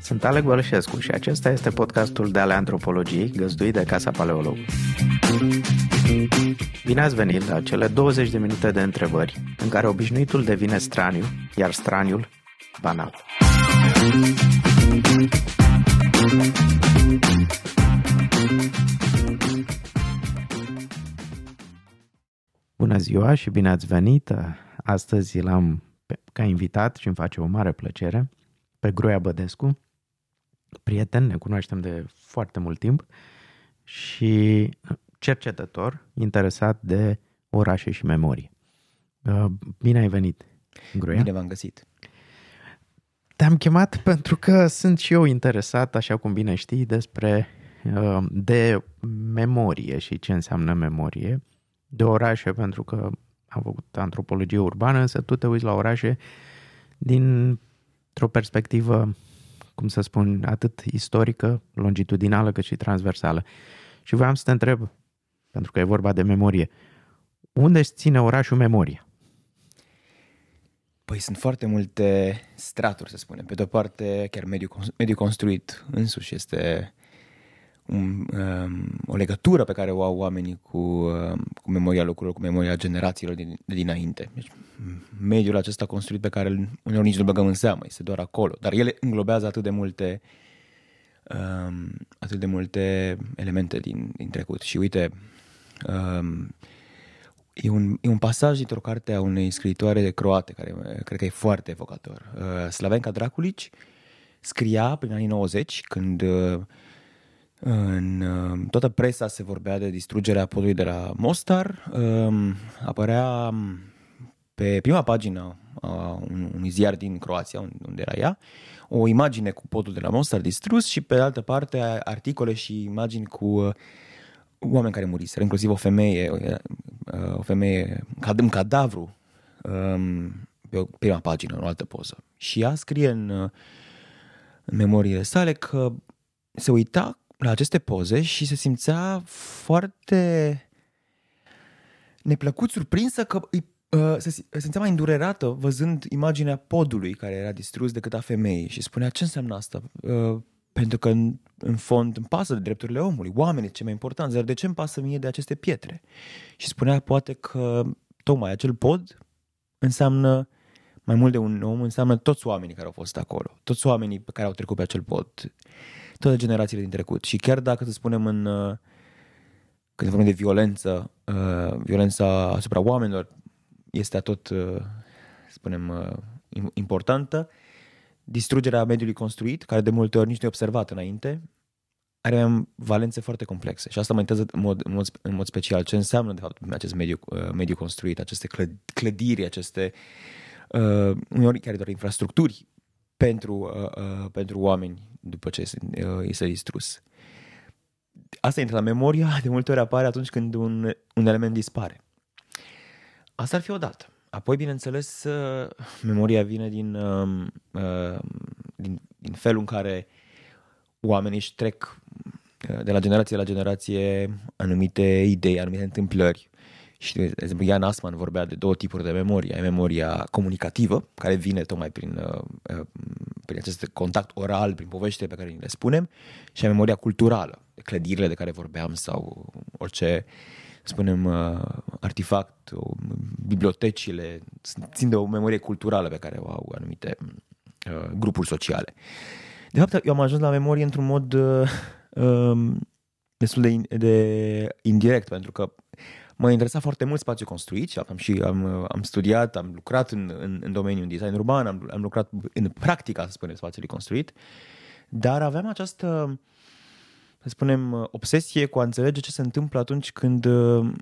Sunt Alec Bălășescu și acesta este podcastul de ale antropologiei găzduit de Casa Paleolog. Bine ați venit la cele 20 de minute de întrebări în care obișnuitul devine straniu, iar straniul banal. Bună ziua și bine ați venit! Astăzi l-am ca invitat și îmi face o mare plăcere pe Groia Bădescu, prieten, ne cunoaștem de foarte mult timp și cercetător interesat de orașe și memorie. Uh, bine ai venit, Groia! Bine v-am găsit! Te-am chemat pentru că sunt și eu interesat, așa cum bine știi, despre uh, de memorie și ce înseamnă memorie, de orașe, pentru că am făcut antropologie urbană, însă tu te uiți la orașe dintr-o perspectivă, cum să spun, atât istorică, longitudinală, cât și transversală. Și voiam să te întreb, pentru că e vorba de memorie, unde îți ține orașul memoria? Păi sunt foarte multe straturi, să spunem. Pe de-o parte, chiar mediul, mediu construit însuși este un, um, o legătură pe care o au oamenii cu, um, cu memoria locurilor, cu memoria generațiilor din, de dinainte. Deci, mediul acesta construit pe care uneori nici nu băgăm în seamă, este doar acolo. Dar el înglobează atât de multe um, atât de multe elemente din, din trecut. Și uite, um, E un, e un pasaj dintr-o carte a unei scriitoare croate, care cred că e foarte evocator. Uh, Slavenka Draculici scria prin anii 90, când uh, în uh, toată presa se vorbea de distrugerea podului de la Mostar, uh, apărea um, pe prima pagină a unui ziar din Croația, unde era ea, o imagine cu podul de la Mostar distrus și pe de altă parte articole și imagini cu uh, oameni care muriseră, inclusiv o femeie, o femeie în cadavru um, pe o prima pagină, în o altă poză. Și ea scrie în, în memoriile sale că se uita la aceste poze și se simțea foarte neplăcut, surprinsă că îi, uh, se simțea mai îndurerată văzând imaginea podului care era distrus decât a femeii și spunea ce înseamnă asta? Uh, pentru că în, în fond îmi pasă de drepturile omului, oamenii ce mai important, dar de ce îmi pasă mie de aceste pietre? Și spunea poate că tocmai acel pod înseamnă mai mult de un om, înseamnă toți oamenii care au fost acolo, toți oamenii pe care au trecut pe acel pod, toate generațiile din trecut. Și chiar dacă, să spunem, în, uh, când vorbim de violență, uh, violența asupra oamenilor este tot, uh, spunem, importantă, distrugerea mediului construit, care de multe ori nici nu e observat înainte, are valențe foarte complexe și asta mă interesează în mod, în mod, în mod special ce înseamnă de fapt acest mediu, uh, mediu construit, aceste clădiri, aceste uh, uneori chiar doar infrastructuri pentru, uh, uh, pentru oameni după ce uh, este distrus. Asta intră la memoria, de multe ori apare atunci când un, un element dispare. Asta ar fi o dată. Apoi, bineînțeles, memoria vine din, um, uh, din, din felul în care oamenii își trec uh, de la generație la generație anumite idei, anumite întâmplări. Și, de exemplu, Ian Asman vorbea de două tipuri de memorie. Ai memoria comunicativă, care vine tocmai prin, uh, prin acest contact oral, prin poveștile pe care le spunem, și ai memoria culturală, clădirile de care vorbeam sau orice spunem, uh, artifact, bibliotecile, țin de o memorie culturală pe care o au anumite uh, grupuri sociale. De fapt, eu am ajuns la memorie într-un mod uh, um, destul de, de indirect, pentru că mă interesa foarte mult spațiul construit și am, și am, am studiat, am lucrat în, în, în domeniul design urban, am, am lucrat în practica, să spunem, spațiului construit, dar aveam această uh, să spunem, uh, obsesie cu a înțelege ce se întâmplă atunci când uh,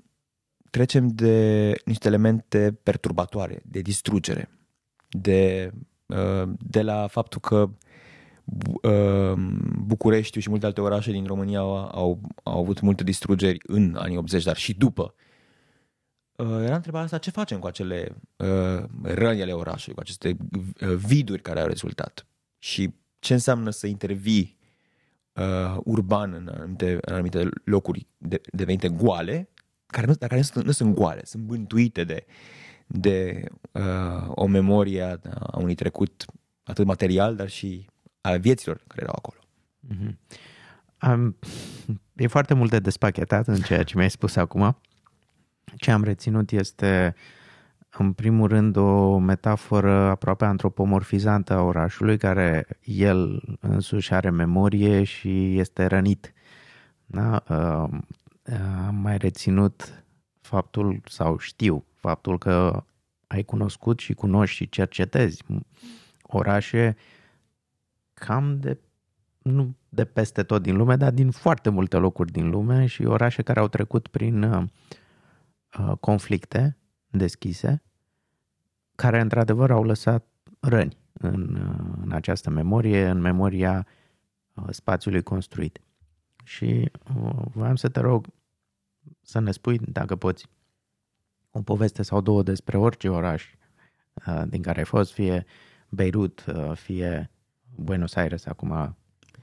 trecem de niște elemente perturbatoare, de distrugere, de, uh, de la faptul că București și multe alte orașe din România au, au, au avut multe distrugeri în anii 80, dar și după. Era întrebarea asta, ce facem cu acele răni ale orașului, cu aceste viduri care au rezultat? Și ce înseamnă să intervii uh, urban în anumite, în anumite locuri de, devenite goale, care nu, care nu, sunt, nu sunt goale, sunt bântuite de, de uh, o memorie a, a unui trecut atât material, dar și a vieților care erau acolo. Mm-hmm. Um, e foarte mult de despachetat în ceea ce mi-ai spus acum. Ce am reținut este, în primul rând, o metaforă aproape antropomorfizantă a orașului, care el însuși are memorie și este rănit. Da? Um, am mai reținut faptul, sau știu, faptul că ai cunoscut și cunoști și cercetezi orașe cam de, nu de peste tot din lume, dar din foarte multe locuri din lume și orașe care au trecut prin uh, uh, conflicte deschise, care într-adevăr au lăsat răni în, uh, în această memorie, în memoria uh, spațiului construit. Și uh, voiam să te rog să ne spui, dacă poți, o poveste sau două despre orice oraș uh, din care ai fost, fie Beirut, uh, fie Buenos Aires, acum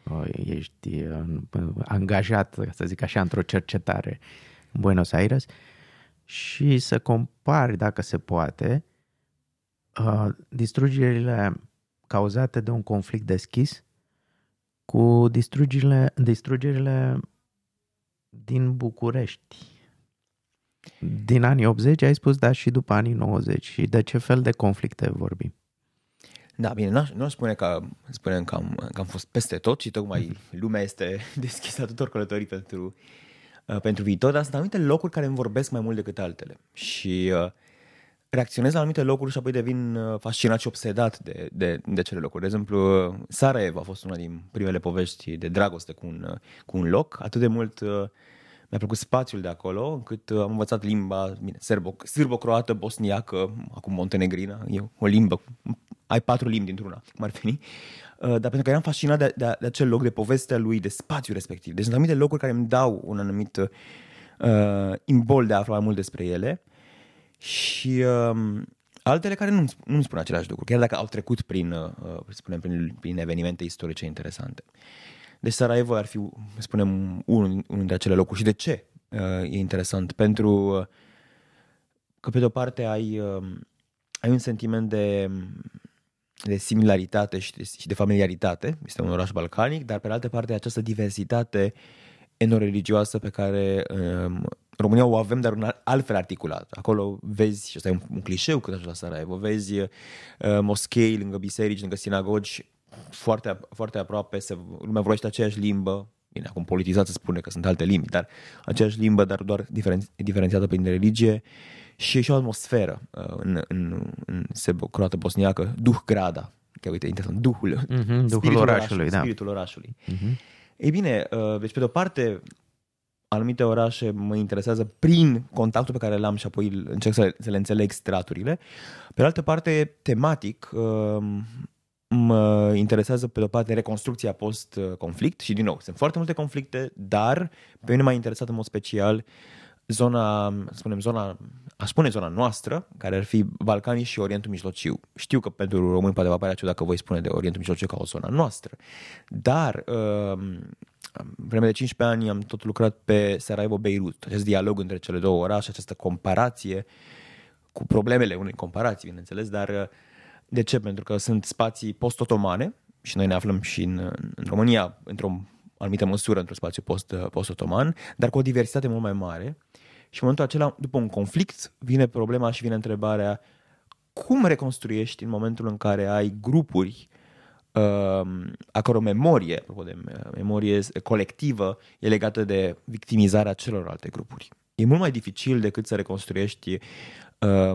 uh, ești angajat, să zic așa, într-o cercetare în Buenos Aires și să compari, dacă se poate, distrugerile cauzate de un conflict deschis cu distrugerile, distrugerile din București. Din anii 80 ai spus, dar și după anii 90. Și de ce fel de conflicte vorbim? Da, bine, nu spune că spunem că am, că am fost peste tot și tocmai lumea este deschisă tuturor călătorii pentru, uh, pentru viitor, dar sunt anumite locuri care îmi vorbesc mai mult decât altele. Și uh, reacționez la anumite locuri și apoi devin uh, fascinat și obsedat de, de, de cele locuri. De exemplu, Sarajevo a fost una din primele povești de dragoste cu un, uh, cu un loc, atât de mult uh, mi-a plăcut spațiul de acolo, încât am învățat limba, bine, serbo, sârbo-croată, bosniacă, acum montenegrină, e o limbă, ai patru limbi dintr-una, cum ar veni, dar pentru că eram fascinat de, de, de acel loc, de povestea lui, de spațiul respectiv. Deci sunt anumite locuri care îmi dau un anumit uh, imbol de a afla mai mult despre ele și uh, altele care nu, nu spun același lucru, chiar dacă au trecut prin, uh, spunem, prin, prin evenimente istorice interesante. Deci Sarajevo ar fi, spunem, unul, unul dintre acele locuri. Și de ce uh, e interesant? Pentru uh, că, pe de-o parte, ai, uh, ai un sentiment de, de similaritate și de, și de familiaritate. Este un oraș balcanic, dar, pe de altă parte, această diversitate enoreligioasă pe care um, România o avem, dar un altfel articulat. Acolo vezi, și ăsta e un, un clișeu când ajungi la Sarajevo, vezi uh, moschei lângă biserici, lângă sinagogi, foarte, foarte aproape, se, lumea vorbește aceeași limbă, bine, acum politizat se spune că sunt alte limbi, dar aceeași limbă, dar doar diferen, diferențiată prin religie și e și o atmosferă uh, în, în, în sebo-croată bosniacă, duh grada, că uite, interesant, duhul, mm-hmm, duhul orașului, orașului, da. spiritul orașului. Mm-hmm. Ei bine, uh, deci pe de-o parte anumite orașe mă interesează prin contactul pe care l-am și apoi încerc să, să le înțeleg straturile. Pe de altă parte, tematic, uh, mă interesează pe de-o parte reconstrucția post-conflict și din nou, sunt foarte multe conflicte, dar pe mine m-a interesat în mod special zona, spunem, zona, aș spune zona noastră, care ar fi Balcanii și Orientul Mijlociu. Știu că pentru români poate va părea ciudat dacă voi spune de Orientul Mijlociu ca o zona noastră, dar uh, vreme de 15 ani am tot lucrat pe Sarajevo-Beirut, acest dialog între cele două orașe, această comparație cu problemele unei comparații, bineînțeles, dar uh, de ce? Pentru că sunt spații post-otomane și noi ne aflăm și în, în România într-o anumită măsură într-un spațiu post, post-otoman, dar cu o diversitate mult mai mare. Și în momentul acela, după un conflict, vine problema și vine întrebarea cum reconstruiești în momentul în care ai grupuri uh, a căror memorie, apropo de memorie colectivă, e legată de victimizarea celorlalte grupuri. E mult mai dificil decât să reconstruiești uh,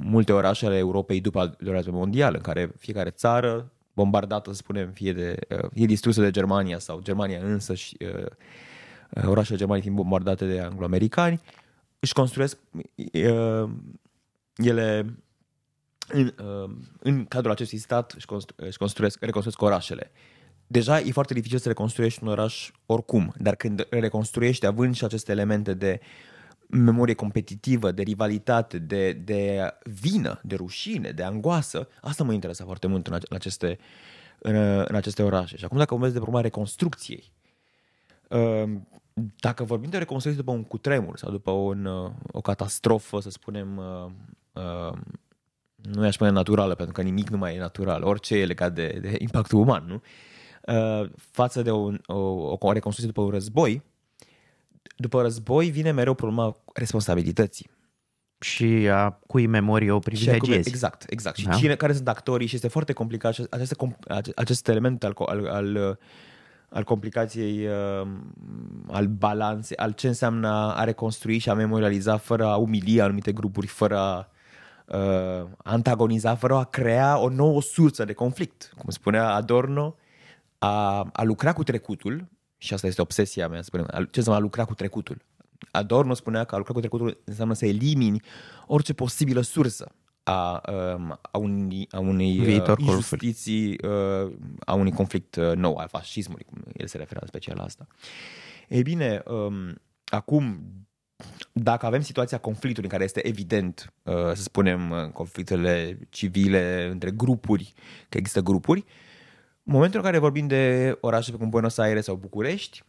multe orașe ale Europei după al doilea război mondial, în care fiecare țară bombardată, să spunem, fie de, uh, e distrusă de Germania sau Germania însă și uh, uh, orașele Germaniei fiind bombardate de anglo-americani, își construiesc uh, ele în, uh, în cadrul acestui stat își, constru- își construiesc, reconstruiesc orașele. Deja e foarte dificil să reconstruiești un oraș oricum, dar când reconstruiești având și aceste elemente de memorie competitivă, de rivalitate, de, de vină, de rușine, de angoasă, asta mă interesa foarte mult în aceste, în, în aceste orașe. Și acum dacă vorbesc de problema reconstrucției, um, dacă vorbim de reconstrucție după un cutremur sau după un, o catastrofă, să spunem, uh, nu i-aș spune naturală, pentru că nimic nu mai e natural, orice e legat de, de impactul uman, nu? Uh, față de o, o, o reconstrucție după un război, după război vine mereu problema responsabilității. Și a cui memorie o privilegiezi. Exact, exact. Și da? cine, care sunt actorii și este foarte complicat acest, acest, acest element al, al, al, al complicației, uh, al balanței, al ce înseamnă a reconstrui și a memorializa fără a umilia anumite grupuri, fără a uh, antagoniza, fără a crea o nouă sursă de conflict. Cum spunea Adorno, a, a lucra cu trecutul, și asta este obsesia mea, spunem, ce înseamnă a lucra cu trecutul. Adorno spunea că a lucra cu trecutul înseamnă să elimini orice posibilă sursă a, um, a, unui, a unei uh, Viitor injustiții, uh, a unui conflict uh, nou, al fascismului, cum el se referă special la asta. Ei bine, um, acum, dacă avem situația conflictului în care este evident, să spunem, conflictele civile între grupuri, că există grupuri, în momentul în care vorbim de orașe precum Buenos Aires sau București,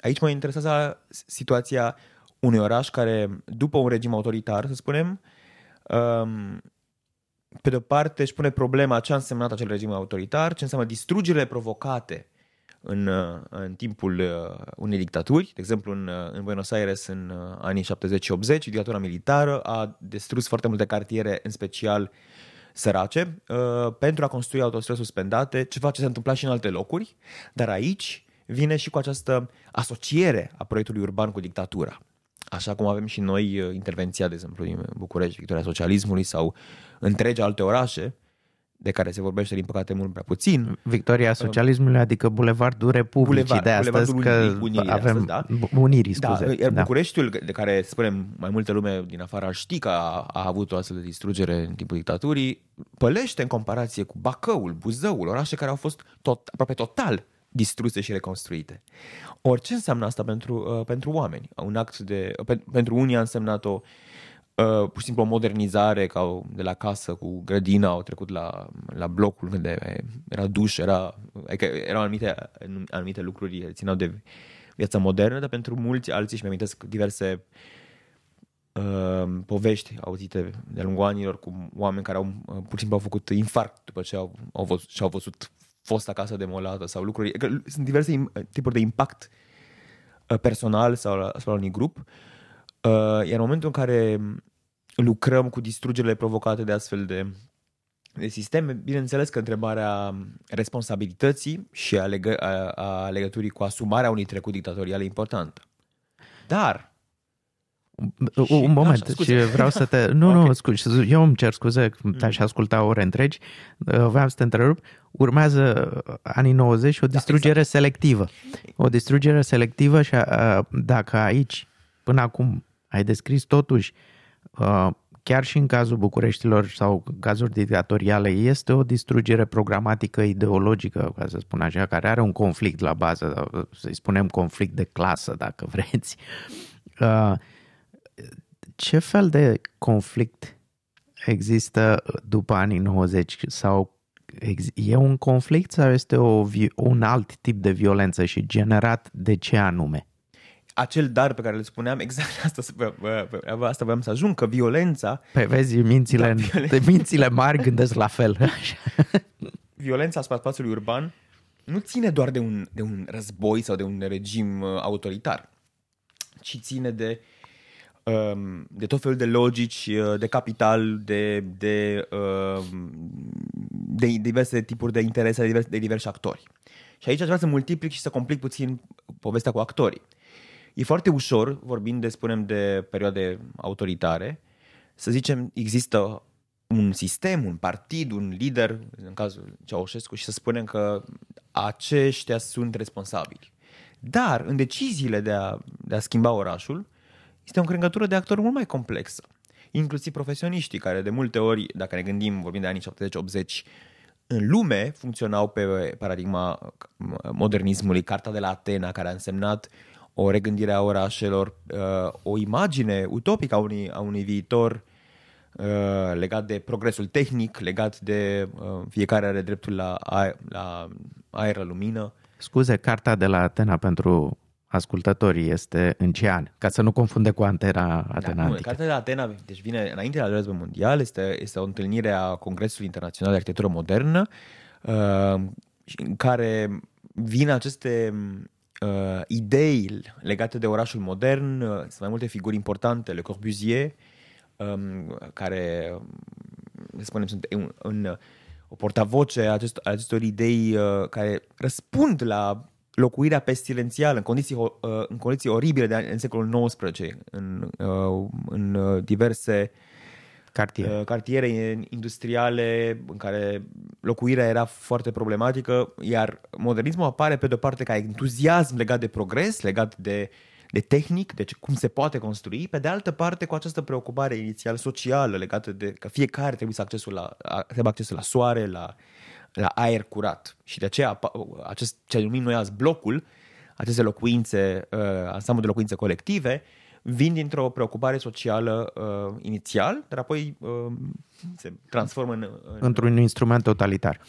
aici mă interesează situația unui oraș care, după un regim autoritar, să spunem, um, pe de-o parte își pune problema ce a însemnat acel regim autoritar, ce înseamnă distrugerile provocate în, în timpul uh, unei dictaturi. De exemplu, în, uh, în Buenos Aires, în uh, anii 70 și 80, dictatura militară a distrus foarte multe cartiere, în special sărace, pentru a construi autostrăzi suspendate, ceva ce se întâmpla și în alte locuri, dar aici vine și cu această asociere a proiectului urban cu dictatura. Așa cum avem și noi intervenția, de exemplu, din București, victoria socialismului sau întregi alte orașe, de care se vorbește, din păcate, mult prea puțin. Victoria socialismului, adică Bulevardul Republicii Bulevard, de astăzi, că unirii, avem astăzi, da? unirii, da, scuze. Da, iar da. Bucureștiul, de care, spunem, mai multă lume din afară ar ști că a, a avut o astfel de distrugere în timpul dictaturii, pălește în comparație cu Bacăul, Buzăul, orașe care au fost tot, aproape total distruse și reconstruite. Orice înseamnă asta pentru, uh, pentru oameni? Un act de, pe, pentru unii a însemnat o Uh, pur și simplu o modernizare ca de la casă cu grădina au trecut la, la blocul unde era duș, era, adică erau anumite, anumite lucruri țineau de viața modernă, dar pentru mulți alții și mi-amintesc diverse uh, povești auzite de-a lungul anilor cu oameni care au, uh, pur și simplu au făcut infarct după ce au, au văzut, și-au văzut fosta casă demolată sau lucruri. Că sunt diverse tipuri de impact uh, personal sau asupra unui grup. Uh, iar în momentul în care lucrăm cu distrugerile provocate de astfel de, de sisteme. Bineînțeles că întrebarea responsabilității și a, legă, a, a legăturii cu asumarea unui trecut dictatorial e importantă. Dar un, și, un moment, așa, și vreau să te... Nu, okay. nu, scuze, eu îmi cer scuze, te-aș mm. asculta ore întregi, uh, vreau să te întrerup. Urmează anii 90 o distrugere da, exact. selectivă. O distrugere selectivă și a, dacă aici, până acum, ai descris totuși Uh, chiar și în cazul Bucureștilor sau cazuri dictatoriale, este o distrugere programatică ideologică, ca să spun așa, care are un conflict la bază, să-i spunem conflict de clasă, dacă vreți. Uh, ce fel de conflict există după anii 90 sau e un conflict sau este o, un alt tip de violență și generat de ce anume? Acel dar pe care le spuneam, exact asta, asta voiam să ajung, că violența... Păi vezi, mințile, da, violența. mințile mari gândesc la fel. violența asupra spațiului urban nu ține doar de un, de un război sau de un regim uh, autoritar, ci ține de, um, de tot felul de logici, uh, de capital, de, de, um, de diverse tipuri de interese, de diverse, de diversi actori. Și aici aș vrea să multiplic și să complic puțin povestea cu actorii. E foarte ușor, vorbind de, spunem, de perioade autoritare, să zicem, există un sistem, un partid, un lider, în cazul Ceaușescu, și să spunem că aceștia sunt responsabili. Dar, în deciziile de a, de a schimba orașul, este o încrengătură de actori mult mai complexă. Inclusiv profesioniștii, care de multe ori, dacă ne gândim, vorbim de anii 70-80, în lume funcționau pe paradigma modernismului, Carta de la Atena, care a însemnat o regândire a orașelor, uh, o imagine utopică a unui, a unui viitor uh, legat de progresul tehnic, legat de uh, fiecare are dreptul la aer, la aer, la lumină. Scuze, carta de la Atena pentru ascultătorii este în ce an, ca să nu confunde cu Antena Atena Da, nu, Antică. Cartea de la Atena, deci vine înainte de al doilea război mondial, este, este o întâlnire a Congresului Internațional de Arhitectură Modernă, uh, și în care vin aceste uh, idei legate de orașul modern, uh, sunt mai multe figuri importante, Le Corbusier, um, care, să spunem, sunt în, în o portavoce a acest, a acestor idei uh, care răspund la locuirea pestilențială în condiții, ho- uh, în condiții oribile de, în secolul XIX, în, uh, în uh, diverse Cartier. uh, cartiere industriale în care locuirea era foarte problematică, iar modernismul apare pe de-o parte ca entuziasm legat de progres, legat de, de tehnic, de ce- cum se poate construi, pe de altă parte cu această preocupare inițial socială legată de că fiecare trebuie să accesul la, a- trebuie accesul la soare, la, la aer curat. Și de aceea apa- acest, ce numim noi azi blocul, aceste locuințe, uh, ansamblu de locuințe colective, vin dintr-o preocupare socială uh, inițial, dar apoi uh, se transformă în, în Într-un instrument totalitar.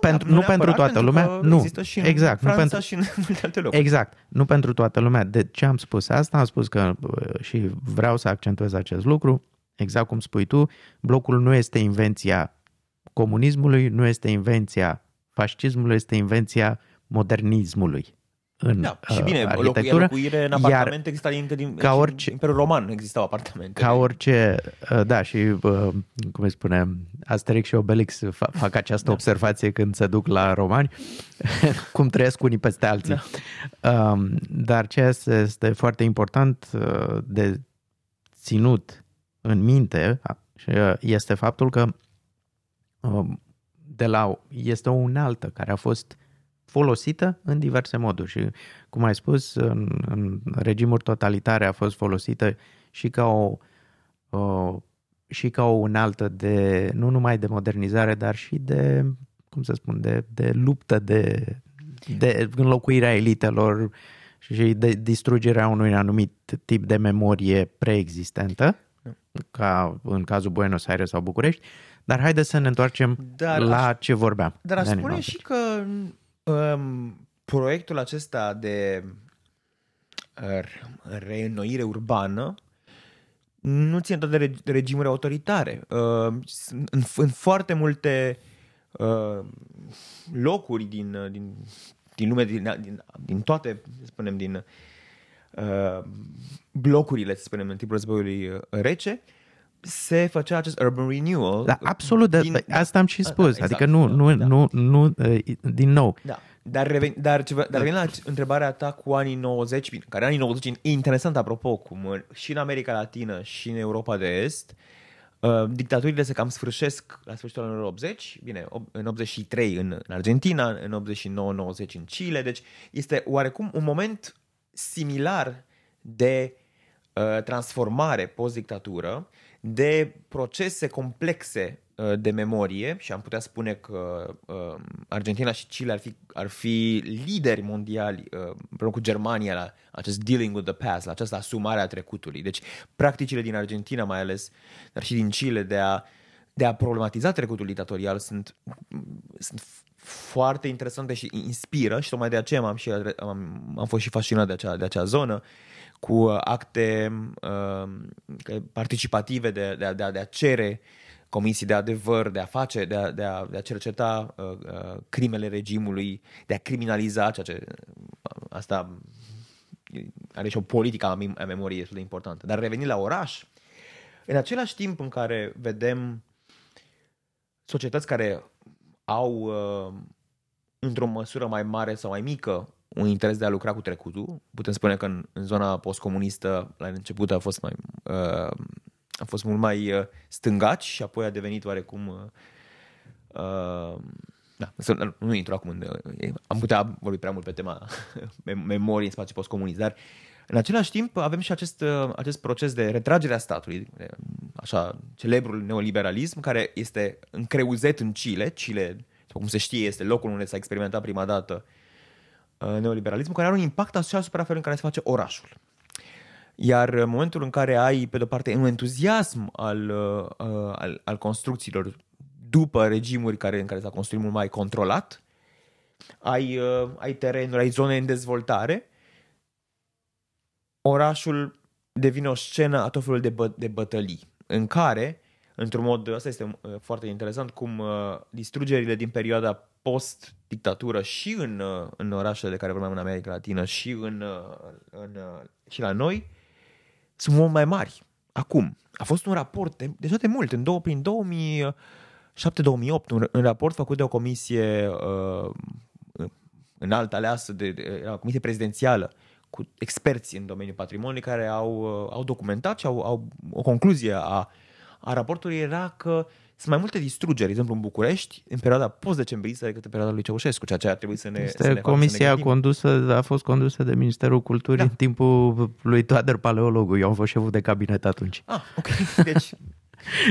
pentru, nu, neapărat, pentru toată lumea, că nu. Există și în exact, Franța nu pentru, și în multe alte locuri. Exact, nu pentru toată lumea. De ce am spus asta? Am spus că uh, și vreau să accentuez acest lucru, exact cum spui tu, blocul nu este invenția comunismului, nu este invenția fascismului, este invenția modernismului în Da, și uh, bine, locu- arhitectură. locuire în apartament exista din, din ca și în orice- Imperiul Roman existau apartamente. Ca orice, uh, da, și uh, cum îi spune, Asterix și Obelix fa- fac această Da. observație când se duc la romani, cum trăiesc unii peste alții. Da. Um, Dar ce este, este foarte important uh, de ținut în minte a, și, uh, este faptul că um, de la, este o unealtă care a fost folosită în diverse moduri și, cum ai spus, în, în regimuri totalitare a fost folosită și ca o, o și ca o unealtă de, nu numai de modernizare, dar și de, cum să spun, de, de luptă, de, de înlocuirea elitelor și de distrugerea unui anumit tip de memorie preexistentă, ca în cazul Buenos Aires sau București. Dar haideți să ne întoarcem Dar la aș- ce vorbeam. Dar aș de anii spune 90. și că um, proiectul acesta de r- reînnoire urbană nu ține doar de, reg- de regimuri autoritare. Uh, sunt în, în foarte multe uh, locuri din, uh, din, din lume, din, din, din toate, să spunem, din uh, blocurile, să spunem, în timpul războiului uh, rece, se făcea acest urban renewal. Da, absolut, de, din- asta am și Da, spus. da, adică exact, nu, nu, da. nu, nu, uh, din nou, Da. Dar, reven, dar, ceva, dar revin la întrebarea ta cu anii 90, bine, care anii 90 e interesant apropo, cum în- și în America Latină și în Europa de Est, uh, dictaturile se cam sfârșesc la sfârșitul anilor 80, bine, ob- în 83 în, în Argentina, în 89-90 în Chile, deci este oarecum un moment similar de uh, transformare post-dictatură, de procese complexe uh, de memorie și am putea spune că uh, Argentina și Chile ar fi, ar fi lideri mondiali uh, împreună cu Germania la acest dealing with the past, la această asumare a trecutului. Deci practicile din Argentina mai ales, dar și din Chile de a, de a problematiza trecutul dictatorial sunt, sunt foarte interesante și inspiră și tocmai de aceea am, și, am, am fost și fascinat de acea, de acea zonă cu uh, acte uh, participative de, de, a- de, a, de a cere comisii de adevăr, de a face, de a, de a, de a cerceta uh, uh, crimele regimului, de a criminaliza ceea ce uh, asta are și o politică a, mem- a memoriei destul de importantă. Dar revenind la oraș, în același timp în care vedem societăți care au uh, într-o măsură mai mare sau mai mică un interes de a lucra cu trecutul. Putem spune că în, în zona postcomunistă la început a fost mai uh, a fost mult mai uh, stângaci și apoi a devenit oarecum uh, uh, da, să, nu intru acum în, uh, am putea vorbi prea mult pe tema mem- memoriei în spațiu postcomunist, dar în același timp avem și acest, uh, acest proces de retragere a statului, de, așa, celebrul neoliberalism, care este încreuzet în Chile. Chile, după cum se știe, este locul unde s-a experimentat prima dată uh, neoliberalismul, care are un impact așa asupra felului în care se face orașul. Iar în momentul în care ai, pe de-o parte, un entuziasm al, uh, uh, al, al construcțiilor după regimuri care, în care s-a construit mult mai controlat, ai, uh, ai terenuri, ai zone în dezvoltare, orașul devine o scenă a tot felul de, bă- de bătălii, în care, într-un mod, asta este uh, foarte interesant, cum uh, distrugerile din perioada post-dictatură și în, uh, în orașele de care vorbeam în America Latină și, în, uh, în, uh, și la noi, sunt mult mai mari. Acum, a fost un raport de, deja de mult, în două, prin 2007-2008, un, un raport făcut de o comisie uh, înalt aleasă, de, de, era o comisie prezidențială, cu experți în domeniul patrimoniului care au, uh, au documentat și au, au o concluzie a, a raportului era că sunt mai multe distrugeri, de exemplu în București, în perioada post-decembristă decât în perioada lui Ceaușescu, ceea ce ar trebui să ne, Este să ne facă comisia să ne gândim. condusă, a fost condusă de Ministerul Culturii Da. în timpul lui Toader Paleologu. Eu am fost șeful de cabinet atunci. Ah, ok. Deci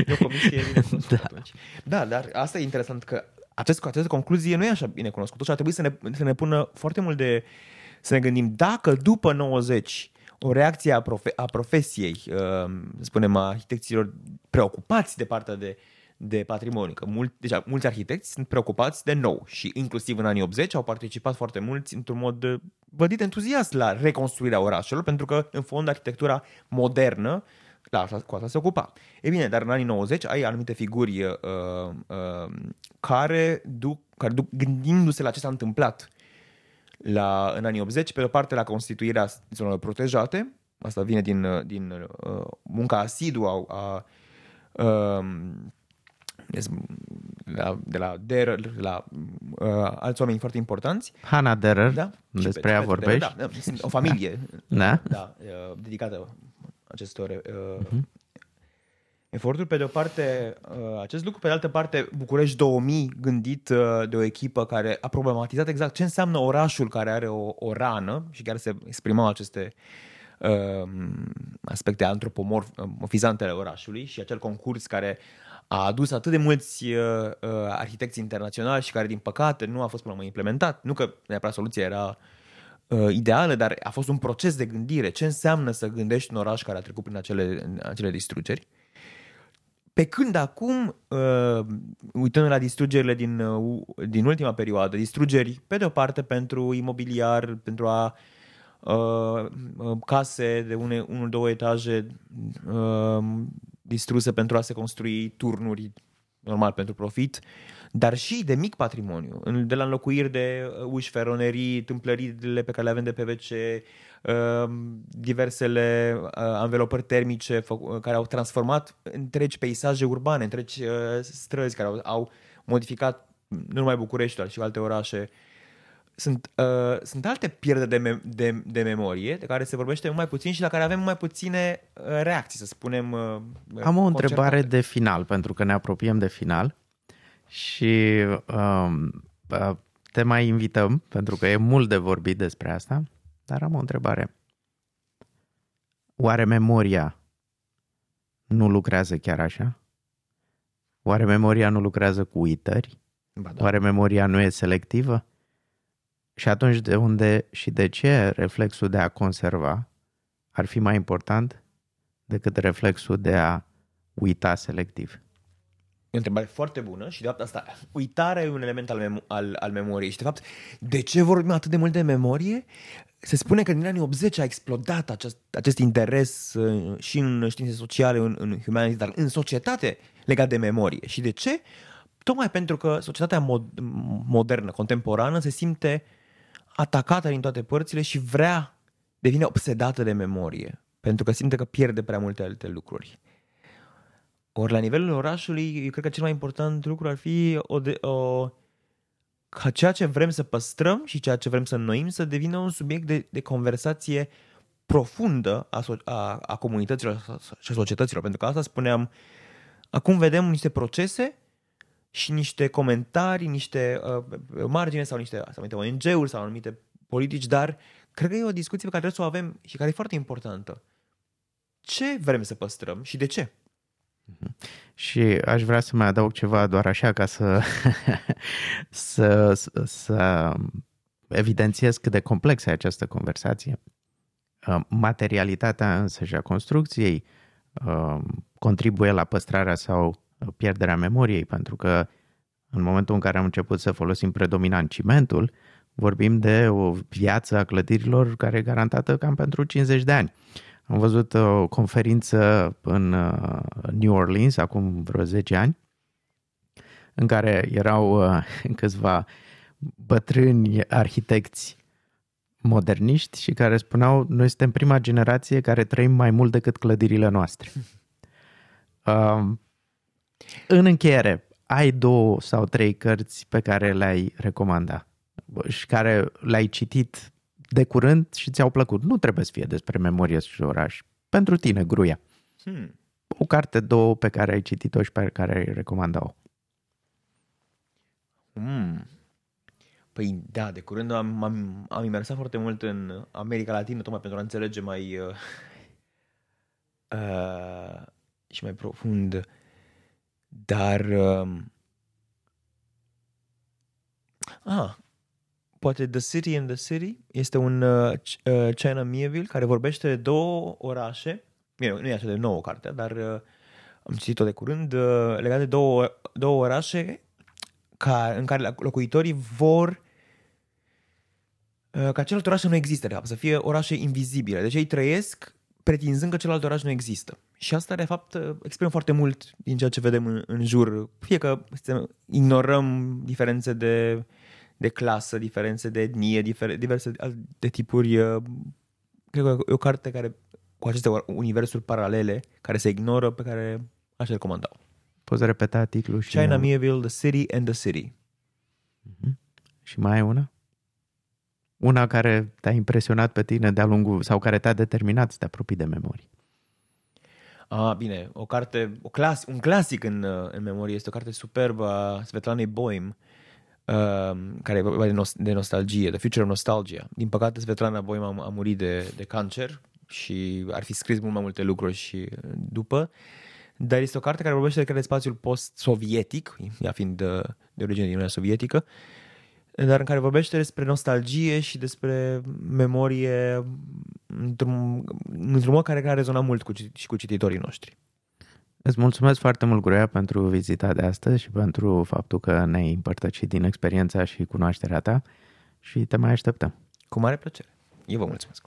e o comisie bine cunoscută da. atunci. Da, dar asta e interesant că acest, această concluzie nu e așa bine cunoscută și ar trebui să ne, să ne pună foarte mult de... să ne gândim dacă după 90 o reacție a, profe, a profesiei, uh, să spunem, a arhitecților preocupați de partea de, de patrimoniu, că mult, deja, mulți arhitecți sunt preocupați de nou și inclusiv în anii 80 au participat foarte mulți într-un mod uh, vădit entuziast la reconstruirea orașelor, pentru că, în fond, arhitectura modernă la așa, cu asta se ocupa. E bine, dar în anii 90 ai anumite figuri uh, uh, care duc, care duc gândindu-se la ce s-a întâmplat la, în anii 80, pe de o parte la constituirea zonelor protejate, asta vine din, uh, din uh, munca asiduă a, a uh, la, de la Der, la uh, alți oameni foarte importanți. Hannah Derer, Da? Și despre pe- ea pe- vorbești. Da, da, sunt o familie Da? da, uh, dedicată acestor uh, eforturi. Pe de o parte, uh, acest lucru, pe de altă parte, București 2000, gândit uh, de o echipă care a problematizat exact ce înseamnă orașul care are o, o rană și care se exprimau aceste uh, aspecte antropomorfizante ale orașului și acel concurs care a adus atât de mulți uh, uh, arhitecți internaționali și care, din păcate, nu a fost până la urmă implementat. Nu că neapărat soluția era uh, ideală, dar a fost un proces de gândire. Ce înseamnă să gândești un oraș care a trecut prin acele, acele distrugeri? Pe când acum, uh, uitând la distrugerile din, uh, din ultima perioadă, distrugeri, pe de o parte, pentru imobiliar, pentru a uh, uh, case de une, unul, două etaje uh, distruse pentru a se construi turnuri, normal, pentru profit, dar și de mic patrimoniu, în- de la înlocuiri de uh, uși, feronerii, tâmplările pe care le avem de PVC, uh, diversele uh, anvelopări termice fă- uh, care au transformat întregi peisaje urbane, întregi uh, străzi care au, au modificat nu numai București, dar și alte orașe. Sunt, uh, sunt alte pierderi de, me- de, de memorie de care se vorbește mai puțin și la care avem mai puține uh, reacții, să spunem. Uh, Am o întrebare concertate. de final, pentru că ne apropiem de final și um, uh, te mai invităm, pentru că e mult de vorbit despre asta, dar am o întrebare. Oare memoria nu lucrează chiar așa? Oare memoria nu lucrează cu uitări? Ba da. Oare memoria nu e selectivă? Și atunci de unde și de ce reflexul de a conserva ar fi mai important decât reflexul de a uita selectiv? E o întrebare foarte bună și de fapt asta, uitarea e un element al, mem- al, al memoriei și de fapt, de ce vorbim atât de mult de memorie? Se spune că din anii 80 a explodat acest, acest interes uh, și în științe sociale, în, în humanities, dar în societate legat de memorie. Și de ce? Tocmai pentru că societatea mod, modernă, contemporană, se simte atacată din toate părțile și vrea, devine obsedată de memorie, pentru că simte că pierde prea multe alte lucruri. Ori la nivelul orașului, eu cred că cel mai important lucru ar fi o de, o, ca ceea ce vrem să păstrăm și ceea ce vrem să înnoim să devină un subiect de, de conversație profundă a, so- a, a comunităților și a societăților. Pentru că asta spuneam, acum vedem niște procese și niște comentarii, niște uh, margine sau niște sau anumite ONG-uri sau anumite politici, dar cred că e o discuție pe care trebuie să o avem și care e foarte importantă. Ce vrem să păstrăm și de ce? Și aș vrea să mai adaug ceva doar așa ca să, să, să, să evidențiez cât de complexă e această conversație. Uh, Materialitatea însăși a construcției uh, contribuie la păstrarea sau pierderea memoriei, pentru că în momentul în care am început să folosim predominant cimentul, vorbim de o viață a clădirilor care e garantată cam pentru 50 de ani. Am văzut o conferință în uh, New Orleans acum vreo 10 ani în care erau uh, câțiva bătrâni arhitecți moderniști și care spuneau noi suntem prima generație care trăim mai mult decât clădirile noastre. Uh, în încheiere, ai două sau trei cărți pe care le-ai recomanda și care le-ai citit de curând și ți-au plăcut. Nu trebuie să fie despre memorie și oraș. Pentru tine, Gruia. Hmm. O carte, două pe care ai citit-o și pe care ai recomanda-o. Hmm. Păi da, de curând am, am, am imersat foarte mult în America Latină, tocmai pentru a înțelege mai uh, uh, și mai profund. Dar uh, ah, poate The City in the City este un uh, uh China Mieville care vorbește de două orașe. Bine, nu e așa de nouă carte, dar uh, am citit-o de curând, uh, legat de două, două orașe ca, în care locuitorii vor uh, ca celălalt oraș să nu există, de fapt, să fie orașe invizibile. Deci ei trăiesc pretinzând că celălalt oraș nu există. Și asta, de fapt, uh, exprimă foarte mult din ceea ce vedem în, în jur. Fie că ignorăm diferențe de, de clasă, diferențe de etnie, difer, diverse de tipuri. Uh, cred că e o carte care, cu aceste universuri paralele, care se ignoră, pe care aș recomanda. Poți repeta titlul? Și China Mieville, The City and the City. Mm-hmm. Și mai ai una? Una care te-a impresionat pe tine de-a lungul, sau care te-a determinat să te apropii de memorie. Ah, bine, o carte, o clas, un clasic în, în memorie este o carte superbă a Svetlanei Boim, uh, care e de, nost- de nostalgie, The Future of Nostalgia. Din păcate, Svetlana Boim a, a murit de, de cancer și ar fi scris mult mai multe lucruri și după. Dar este o carte care vorbește de spațiul post-sovietic, ea fiind de, de origine din Uniunea Sovietică, dar în care vorbește despre nostalgie și despre memorie într-un, într-un mod care, care a rezonat mult cu, și cu cititorii noștri. Îți mulțumesc foarte mult, Gruia, pentru vizita de astăzi și pentru faptul că ne-ai împărtășit din experiența și cunoașterea ta și te mai așteptăm. Cu mare plăcere. Eu vă mulțumesc.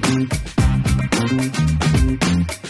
Thank you.